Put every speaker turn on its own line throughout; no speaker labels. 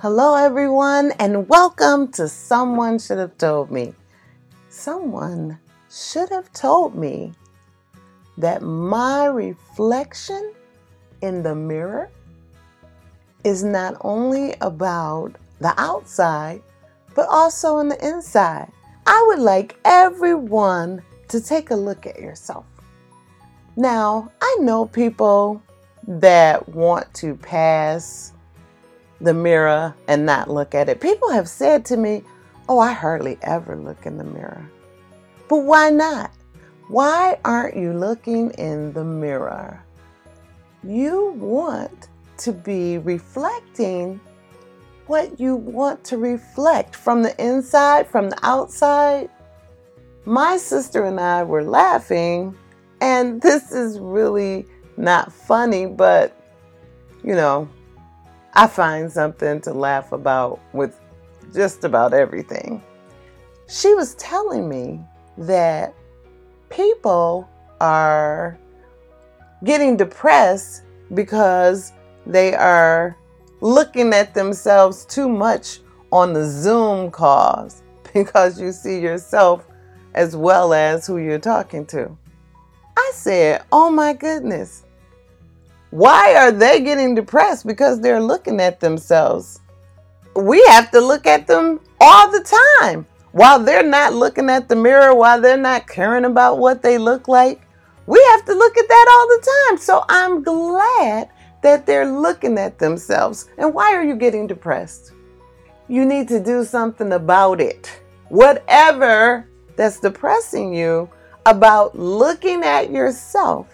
Hello, everyone, and welcome to Someone Should Have Told Me. Someone should have told me that my reflection in the mirror is not only about the outside, but also on the inside. I would like everyone to take a look at yourself. Now, I know people that want to pass the mirror and not look at it. People have said to me, Oh, I hardly ever look in the mirror. But why not? Why aren't you looking in the mirror? You want to be reflecting what you want to reflect from the inside, from the outside. My sister and I were laughing, and this is really not funny, but you know, I find something to laugh about with just about everything. She was telling me that people are getting depressed because they are looking at themselves too much on the Zoom calls because you see yourself as well as who you're talking to. I said, Oh my goodness, why are they getting depressed? Because they're looking at themselves. We have to look at them all the time. While they're not looking at the mirror, while they're not caring about what they look like, we have to look at that all the time. So I'm glad that they're looking at themselves. And why are you getting depressed? You need to do something about it. Whatever that's depressing you about looking at yourself,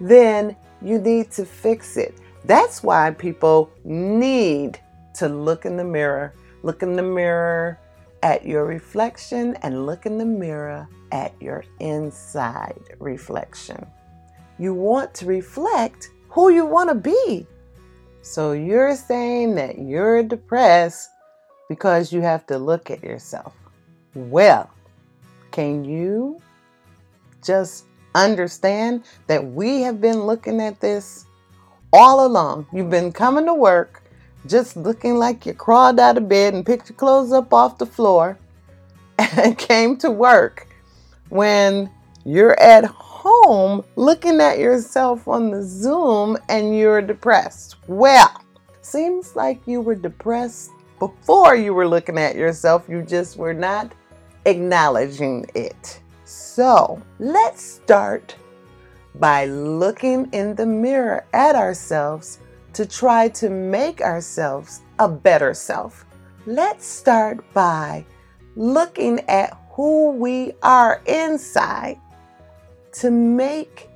then you need to fix it. That's why people need to look in the mirror. Look in the mirror at your reflection and look in the mirror at your inside reflection. You want to reflect who you want to be. So you're saying that you're depressed because you have to look at yourself. Well, can you just understand that we have been looking at this all along. You've been coming to work just looking like you crawled out of bed and picked your clothes up off the floor and came to work when you're at home looking at yourself on the Zoom and you're depressed. Well, seems like you were depressed before you were looking at yourself, you just were not acknowledging it. So let's start by looking in the mirror at ourselves to try to make ourselves a better self. Let's start by looking at who we are inside to make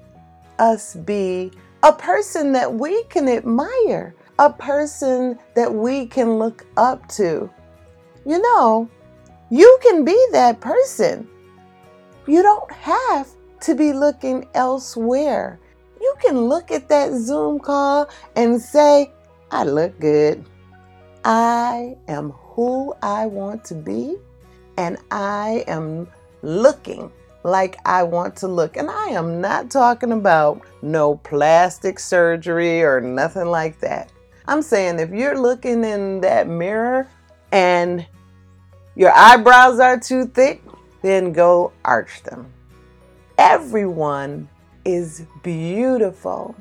us be a person that we can admire, a person that we can look up to. You know, you can be that person. You don't have to be looking elsewhere. You can look at that Zoom call and say, I look good. I am who I want to be, and I am looking like I want to look. And I am not talking about no plastic surgery or nothing like that. I'm saying if you're looking in that mirror and your eyebrows are too thick, then go arch them. Everyone is beautiful.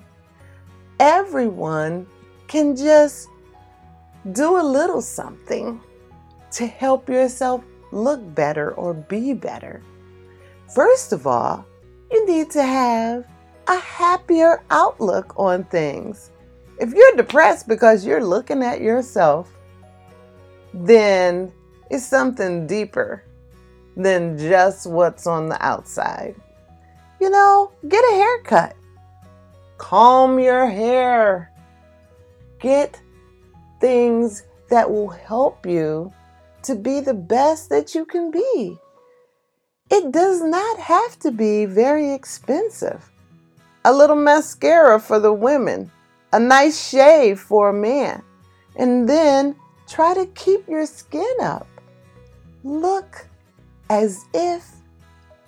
Everyone can just do a little something to help yourself look better or be better. First of all, you need to have a happier outlook on things. If you're depressed because you're looking at yourself, then it's something deeper than just what's on the outside. You know, get a haircut, comb your hair, get things that will help you to be the best that you can be. It does not have to be very expensive. A little mascara for the women, a nice shave for a man, and then try to keep your skin up. Look as if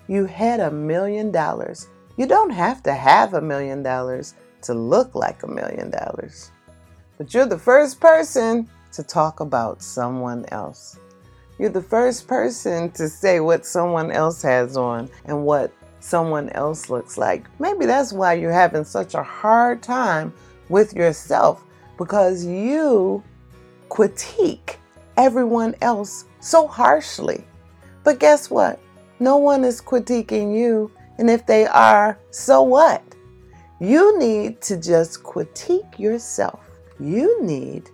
you had a million dollars. You don't have to have a million dollars to look like a million dollars. But you're the first person to talk about someone else. You're the first person to say what someone else has on and what someone else looks like. Maybe that's why you're having such a hard time with yourself because you critique everyone else so harshly. But guess what? No one is critiquing you. And if they are, so what? You need to just critique yourself. You need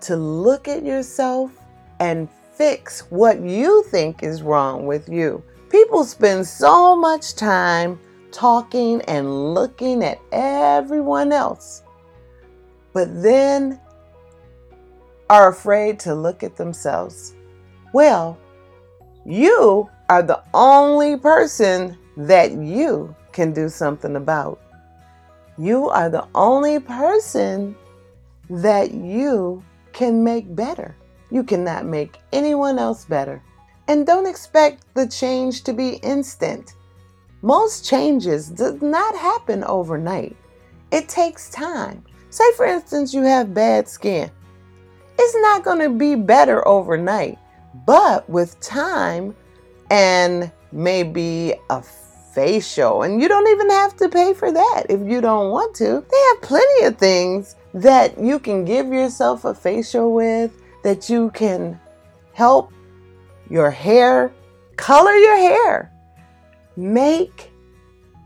to look at yourself and fix what you think is wrong with you. People spend so much time talking and looking at everyone else, but then are afraid to look at themselves. Well, you are the only person that you can do something about. You are the only person that you can make better. You cannot make anyone else better. And don't expect the change to be instant. Most changes does not happen overnight. It takes time. Say for instance you have bad skin. It's not going to be better overnight. But with time and maybe a facial, and you don't even have to pay for that if you don't want to. They have plenty of things that you can give yourself a facial with, that you can help your hair, color your hair, make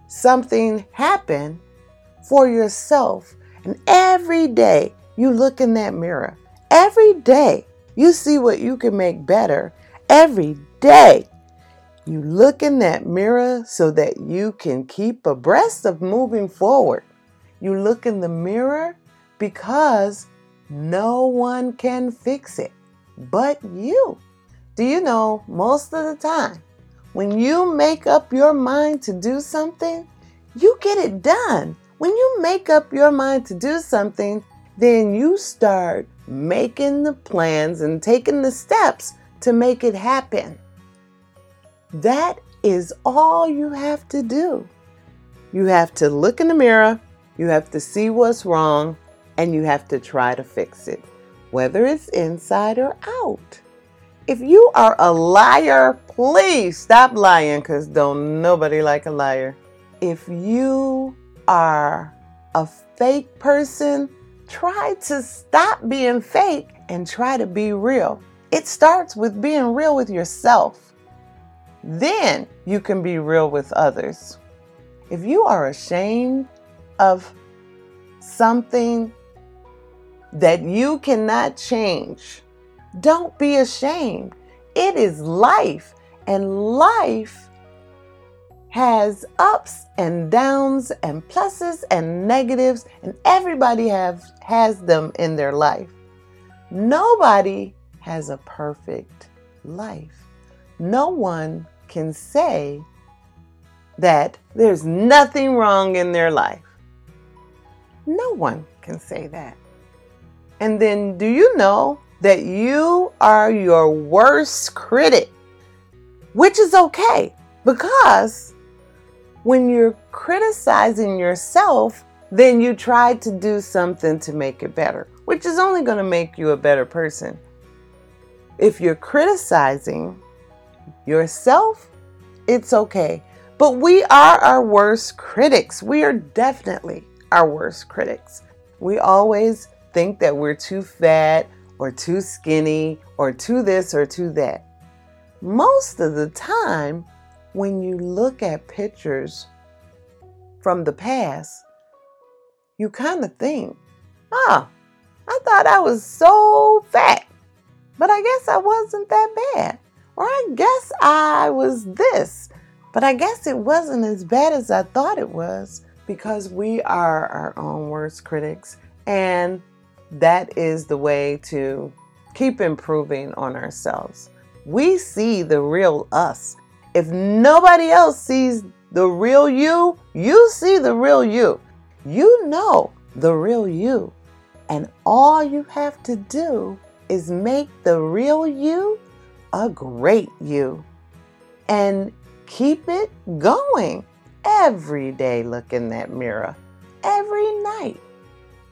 something happen for yourself. And every day you look in that mirror, every day you see what you can make better. Every day you look in that mirror so that you can keep abreast of moving forward. You look in the mirror because no one can fix it but you. Do you know most of the time when you make up your mind to do something, you get it done. When you make up your mind to do something, then you start making the plans and taking the steps to make it happen. That is all you have to do. You have to look in the mirror, you have to see what's wrong, and you have to try to fix it, whether it's inside or out. If you are a liar, please stop lying because don't nobody like a liar. If you are a fake person, try to stop being fake and try to be real. It starts with being real with yourself. Then you can be real with others. If you are ashamed of something that you cannot change, don't be ashamed. It is life, and life has ups and downs and pluses and negatives and everybody have has them in their life. Nobody has a perfect life. No one can say that there's nothing wrong in their life. No one can say that. And then do you know that you are your worst critic? Which is okay because when you're criticizing yourself, then you try to do something to make it better, which is only going to make you a better person. If you're criticizing yourself, it's okay. But we are our worst critics. We are definitely our worst critics. We always think that we're too fat or too skinny or too this or too that. Most of the time, when you look at pictures from the past, you kind of think, ah, I thought I was so fat, but I guess I wasn't that bad. Or I guess I was this, but I guess it wasn't as bad as I thought it was because we are our own worst critics. And that is the way to keep improving on ourselves. We see the real us if nobody else sees the real you, you see the real you. You know the real you. And all you have to do is make the real you a great you. And keep it going every day. Look in that mirror every night.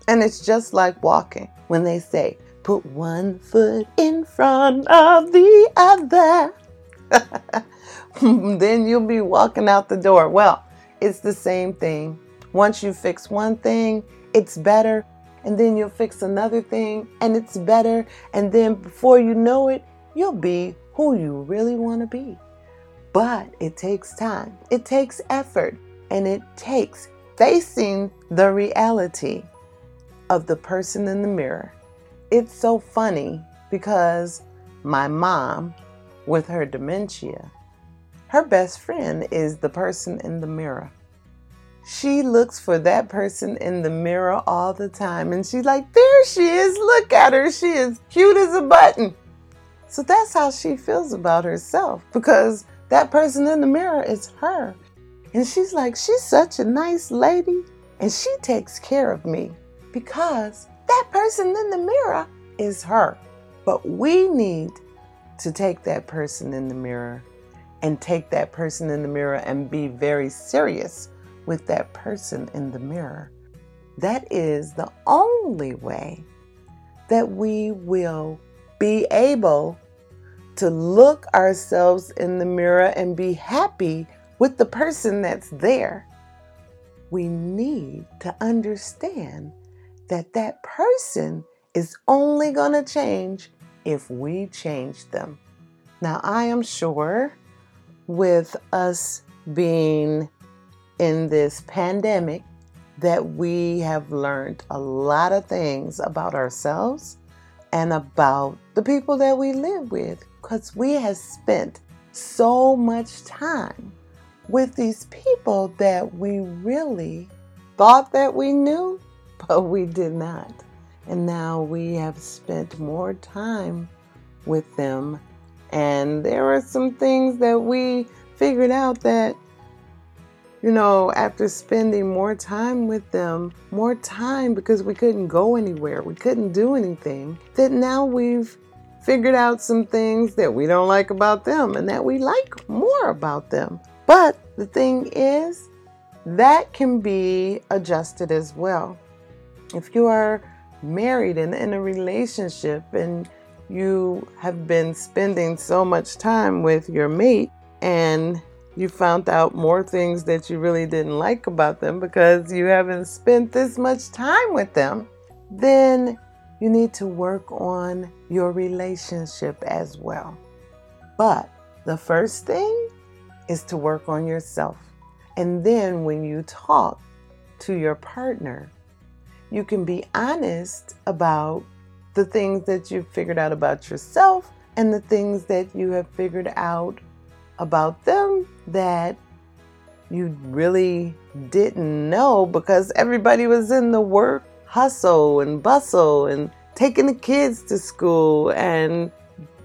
And it's just like walking when they say, Put one foot in front of the other. then you'll be walking out the door. Well, it's the same thing. Once you fix one thing, it's better. And then you'll fix another thing and it's better. And then before you know it, you'll be who you really want to be. But it takes time, it takes effort, and it takes facing the reality of the person in the mirror. It's so funny because my mom, with her dementia, her best friend is the person in the mirror. She looks for that person in the mirror all the time and she's like, There she is. Look at her. She is cute as a button. So that's how she feels about herself because that person in the mirror is her. And she's like, She's such a nice lady and she takes care of me because that person in the mirror is her. But we need to take that person in the mirror and take that person in the mirror and be very serious with that person in the mirror. That is the only way that we will be able to look ourselves in the mirror and be happy with the person that's there. We need to understand that that person is only going to change if we change them. Now, I am sure with us being in this pandemic that we have learned a lot of things about ourselves and about the people that we live with because we have spent so much time with these people that we really thought that we knew, but we did not. And now we have spent more time with them. And there are some things that we figured out that you know, after spending more time with them, more time because we couldn't go anywhere, we couldn't do anything, that now we've figured out some things that we don't like about them and that we like more about them. But the thing is, that can be adjusted as well. If you are married and in a relationship and you have been spending so much time with your mate and you found out more things that you really didn't like about them because you haven't spent this much time with them, then you need to work on your relationship as well. But the first thing is to work on yourself. And then when you talk to your partner, you can be honest about the things that you've figured out about yourself and the things that you have figured out about them that you really didn't know because everybody was in the work hustle and bustle and taking the kids to school and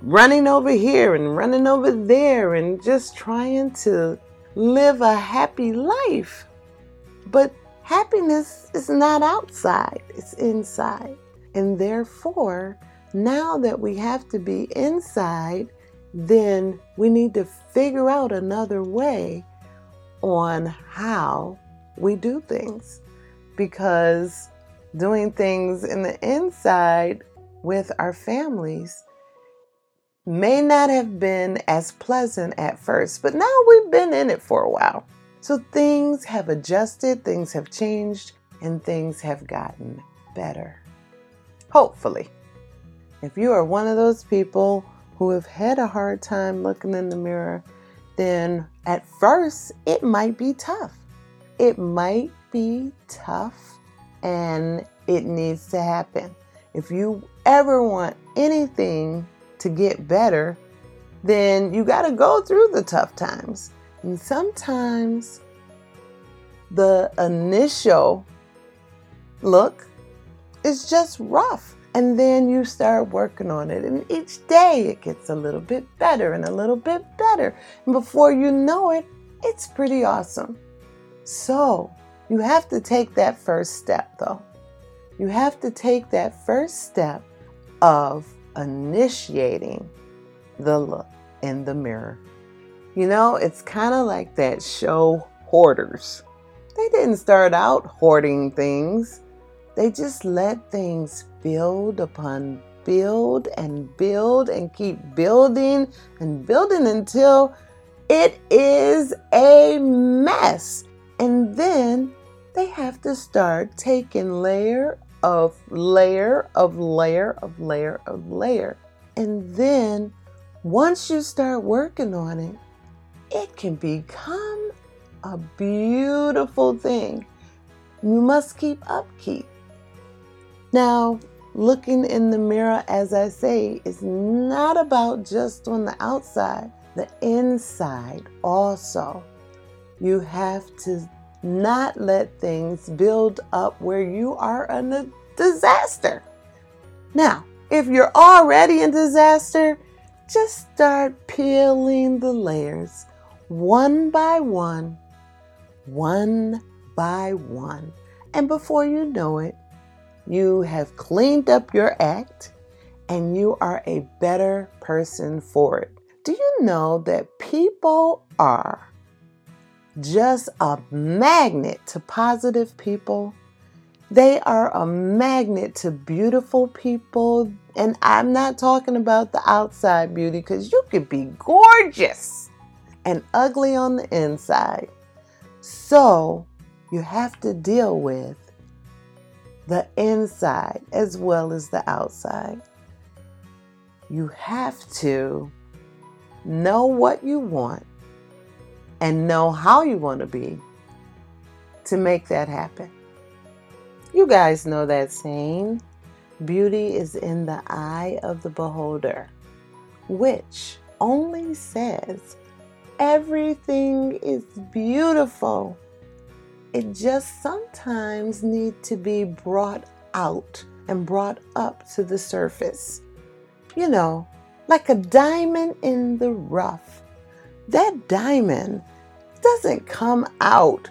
running over here and running over there and just trying to live a happy life. But happiness is not outside, it's inside. And therefore, now that we have to be inside, then we need to figure out another way on how we do things. Because doing things in the inside with our families may not have been as pleasant at first, but now we've been in it for a while. So things have adjusted, things have changed, and things have gotten better. Hopefully. If you are one of those people who have had a hard time looking in the mirror, then at first it might be tough. It might be tough and it needs to happen. If you ever want anything to get better, then you got to go through the tough times. And sometimes the initial look is just rough. And then you start working on it. And each day it gets a little bit better and a little bit better. And before you know it, it's pretty awesome. So you have to take that first step, though. You have to take that first step of initiating the look in the mirror. You know, it's kind of like that show Hoarders. They didn't start out hoarding things, they just let things build upon build and build and keep building and building until it is a mess. And then they have to start taking layer of layer of layer of layer of layer. And then once you start working on it, it can become a beautiful thing. You must keep upkeep. Now, looking in the mirror, as I say, is not about just on the outside, the inside also. You have to not let things build up where you are in a disaster. Now, if you're already in disaster, just start peeling the layers one by one, one by one. And before you know it, you have cleaned up your act and you are a better person for it. Do you know that people are just a magnet to positive people? They are a magnet to beautiful people. And I'm not talking about the outside beauty because you could be gorgeous and ugly on the inside. So you have to deal with the inside as well as the outside. You have to know what you want and know how you want to be to make that happen. You guys know that saying beauty is in the eye of the beholder, which only says everything is beautiful it just sometimes need to be brought out and brought up to the surface. You know, like a diamond in the rough. That diamond doesn't come out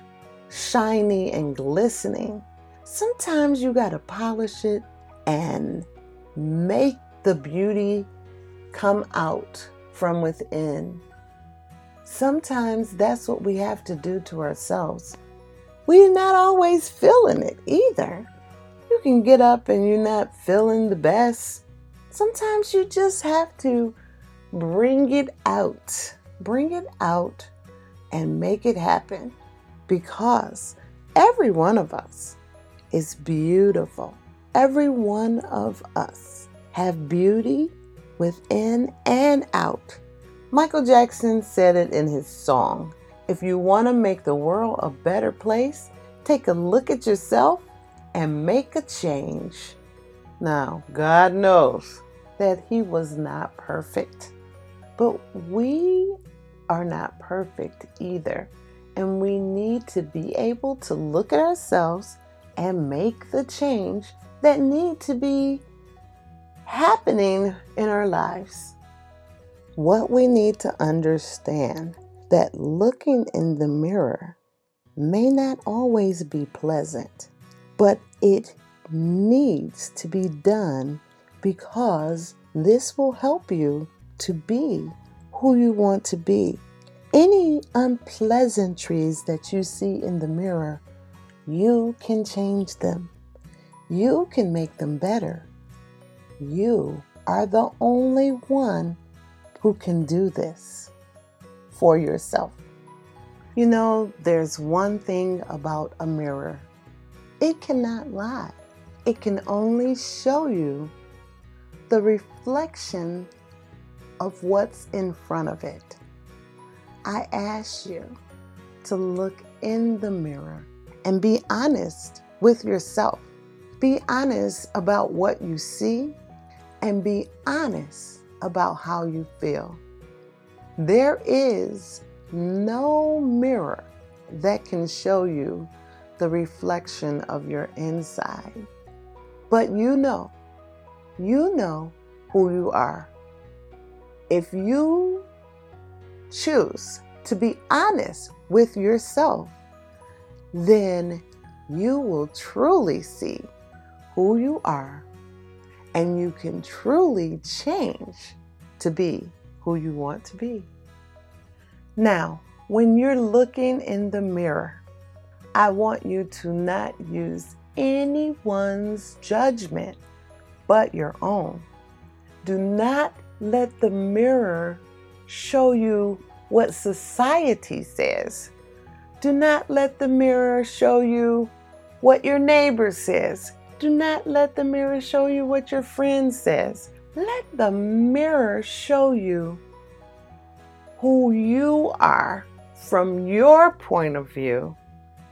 shiny and glistening. Sometimes you got to polish it and make the beauty come out from within. Sometimes that's what we have to do to ourselves we're not always feeling it either. You can get up and you're not feeling the best. Sometimes you just have to bring it out, bring it out and make it happen because every one of us is beautiful. Every one of us have beauty within and out. Michael Jackson said it in his song, if you want to make the world a better place, take a look at yourself and make a change. Now, God knows that He was not perfect, but we are not perfect either. And we need to be able to look at ourselves and make the change that need to be happening in our lives. What we need to understand that looking in the mirror may not always be pleasant, but it needs to be done because this will help you to be who you want to be. Any unpleasantries that you see in the mirror, you can change them. You can make them better. You are the only one who can do this for yourself. You know, there's one thing about a mirror it cannot lie, it can only show you the reflection of what's in front of it. I ask you to look in the mirror and be honest with yourself. Be honest about what you see and be honest about how you feel. There is no mirror that can show you the reflection of your inside. But you know, you know who you are. If you choose to be honest with yourself, then you will truly see who you are and you can truly change to be who you want to be. Now, when you're looking in the mirror, I want you to not use anyone's judgment but your own. Do not let the mirror show you what society says. Do not let the mirror show you what your neighbor says. Do not let the mirror show you what your friend says. Let the mirror show you who you are from your point of view,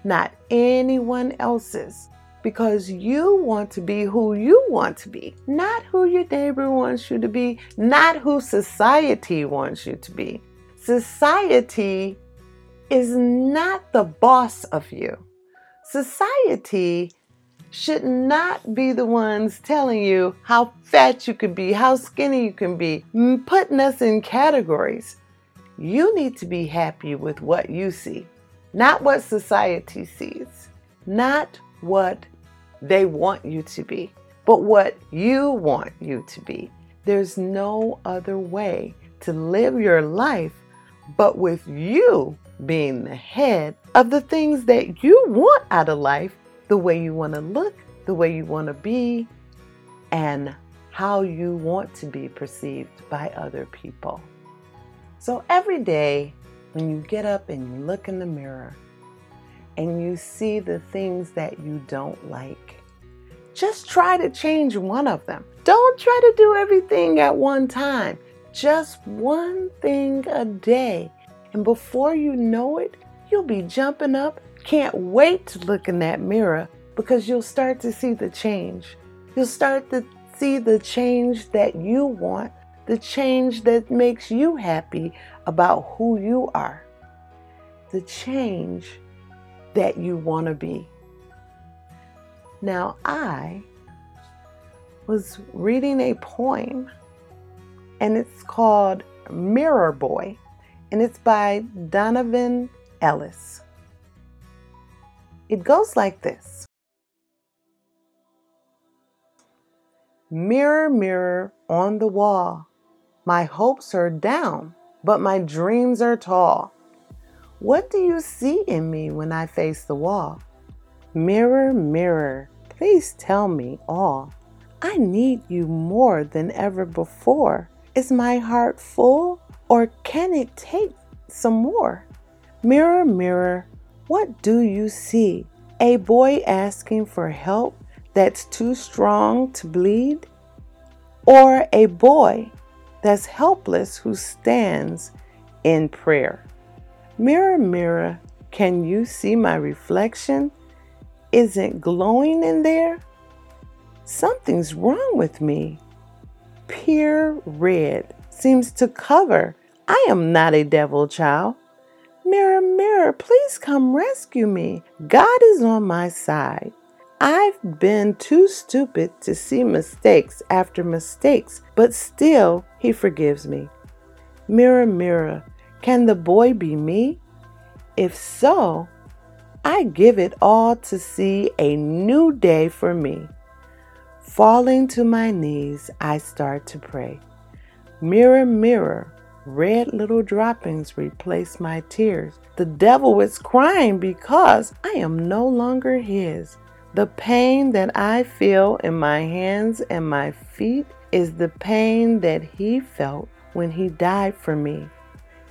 not anyone else's. Because you want to be who you want to be, not who your neighbor wants you to be, not who society wants you to be. Society is not the boss of you. Society should not be the ones telling you how fat you can be, how skinny you can be, putting us in categories. You need to be happy with what you see, not what society sees, not what they want you to be, but what you want you to be. There's no other way to live your life but with you being the head of the things that you want out of life, the way you want to look, the way you want to be, and how you want to be perceived by other people. So every day when you get up and you look in the mirror and you see the things that you don't like, just try to change one of them. Don't try to do everything at one time. Just one thing a day. And before you know it, you'll be jumping up. Can't wait to look in that mirror because you'll start to see the change. You'll start to see the change that you want the change that makes you happy about who you are, the change that you want to be. Now, I was reading a poem, and it's called Mirror Boy, and it's by Donovan Ellis. It goes like this Mirror, mirror on the wall my hopes are down, but my dreams are tall. What do you see in me when I face the wall? Mirror, mirror, please tell me all. I need you more than ever before. Is my heart full or can it take some more? Mirror, mirror, what do you see? A boy asking for help that's too strong to bleed? Or a boy that's helpless who stands in prayer. Mirror, mirror, can you see my reflection? Isn't glowing in there? Something's wrong with me. Pure red seems to cover. I am not a devil child. Mirror, mirror, please come rescue me. God is on my side. I've been too stupid to see mistakes after mistakes, but still, He forgives me. Mirror, mirror, can the boy be me? If so, I give it all to see a new day for me. Falling to my knees, I start to pray. Mirror, mirror, red little droppings replace my tears. The devil is crying because I am no longer his. The pain that I feel in my hands and my feet is the pain that he felt when he died for me.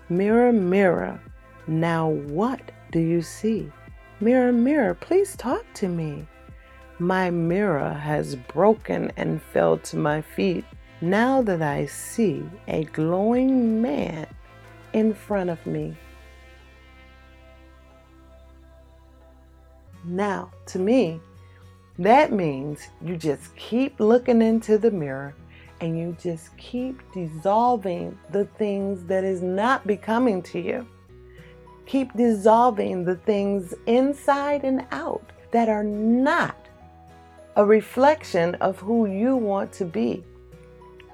Mirror, mirror, now what do you see? Mirror, mirror, please talk to me. My mirror has broken and fell to my feet now that I see a glowing man in front of me. Now, to me, that means you just keep looking into the mirror and you just keep dissolving the things that is not becoming to you. Keep dissolving the things inside and out that are not a reflection of who you want to be.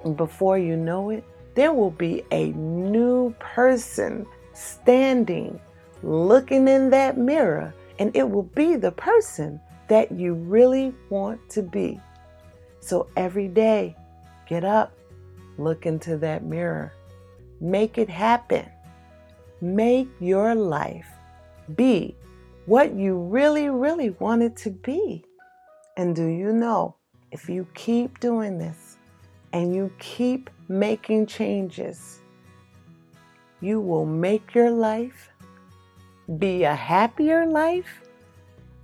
And before you know it, there will be a new person standing, looking in that mirror and it will be the person that you really want to be. So every day, get up, look into that mirror, make it happen. Make your life be what you really, really want it to be. And do you know, if you keep doing this and you keep making changes, you will make your life be a happier life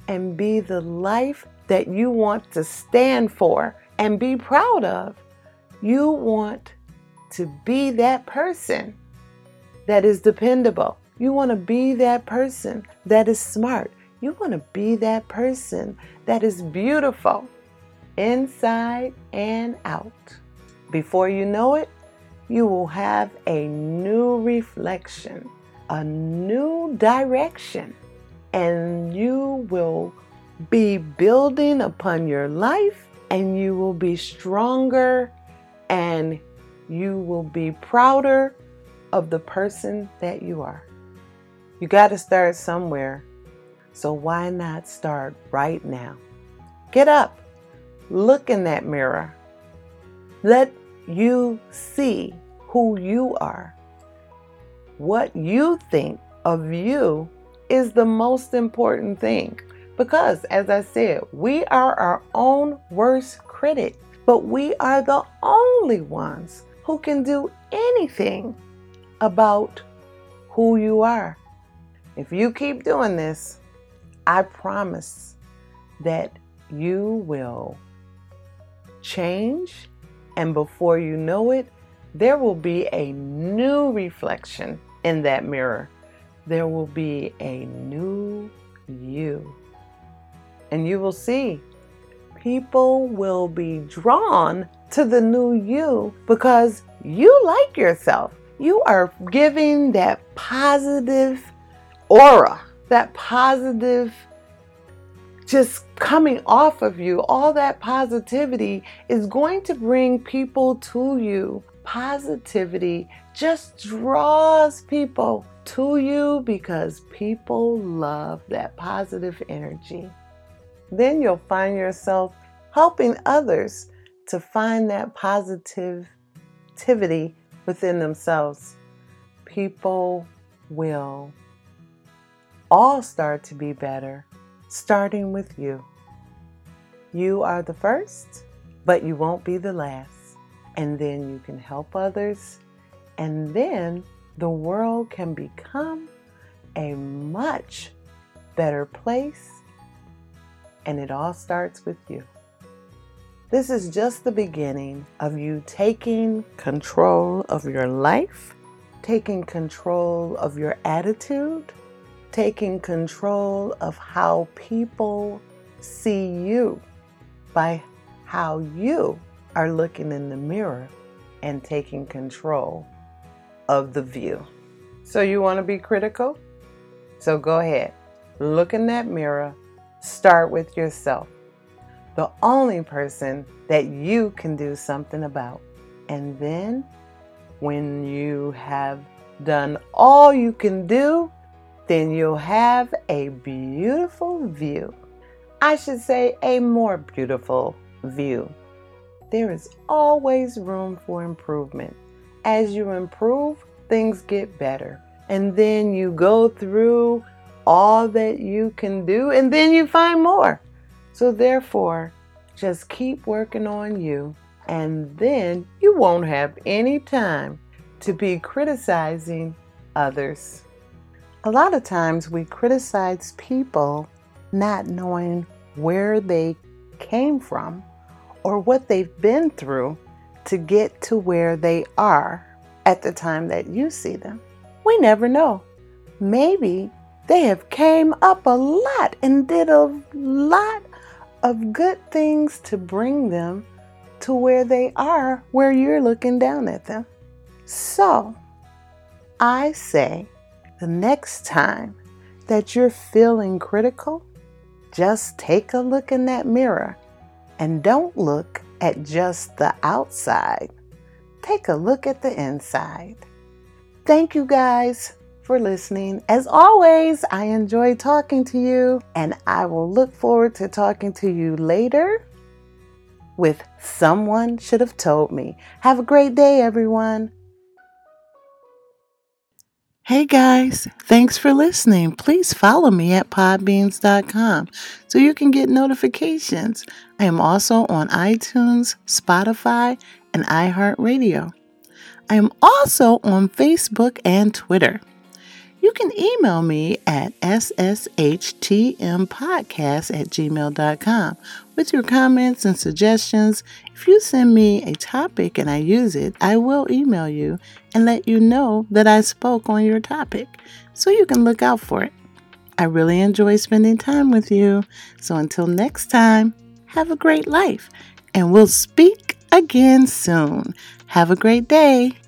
and be the life that you want to stand for and be proud of. You want to be that person that is dependable. You want to be that person that is smart. You want to be that person that is beautiful inside and out. Before you know it, you will have a new reflection, a new direction, and you will be building upon your life and you will be stronger and you will be prouder of the person that you are. You got to start somewhere. So why not start right now? Get up, look in that mirror. Let you see who you are. What you think of you is the most important thing. Because, as I said, we are our own worst critic, but we are the only ones who can do anything about who you are. If you keep doing this, I promise that you will change, and before you know it, there will be a new reflection in that mirror. There will be a new you. And you will see people will be drawn to the new you because you like yourself. You are giving that positive aura, that positive just coming off of you. All that positivity is going to bring people to you. Positivity just draws people to you because people love that positive energy then you'll find yourself helping others to find that positivity within themselves. People will all start to be better, starting with you. You are the first, but you won't be the last. And then you can help others, and then the world can become a much better place and it all starts with you. This is just the beginning of you taking control of your life, taking control of your attitude, taking control of how people see you by how you are looking in the mirror and taking control of the view. So, you want to be critical? So, go ahead, look in that mirror Start with yourself, the only person that you can do something about. And then, when you have done all you can do, then you'll have a beautiful view. I should say, a more beautiful view. There is always room for improvement. As you improve, things get better. And then you go through all that you can do, and then you find more. So, therefore, just keep working on you, and then you won't have any time to be criticizing others. A lot of times we criticize people not knowing where they came from or what they've been through to get to where they are at the time that you see them. We never know. Maybe they have came up a lot and did a lot of good things to bring them to where they are, where you're looking down at them. So, I say the next time that you're feeling critical, just take a look in that mirror and don't look at just the outside. Take a look at the inside. Thank you guys for listening. As always, I enjoy talking to you, and I will look forward to talking to you later with Someone Should Have Told Me. Have a great day, everyone. Hey guys, thanks for listening. Please follow me at podbeans.com so you can get notifications. I am also on iTunes, Spotify, and iHeartRadio. I am also on Facebook and Twitter. You can email me at sshtmpodcast at gmail.com with your comments and suggestions. If you send me a topic and I use it, I will email you and let you know that I spoke on your topic so you can look out for it. I really enjoy spending time with you. So until next time, have a great life and we'll speak again soon. Have a great day.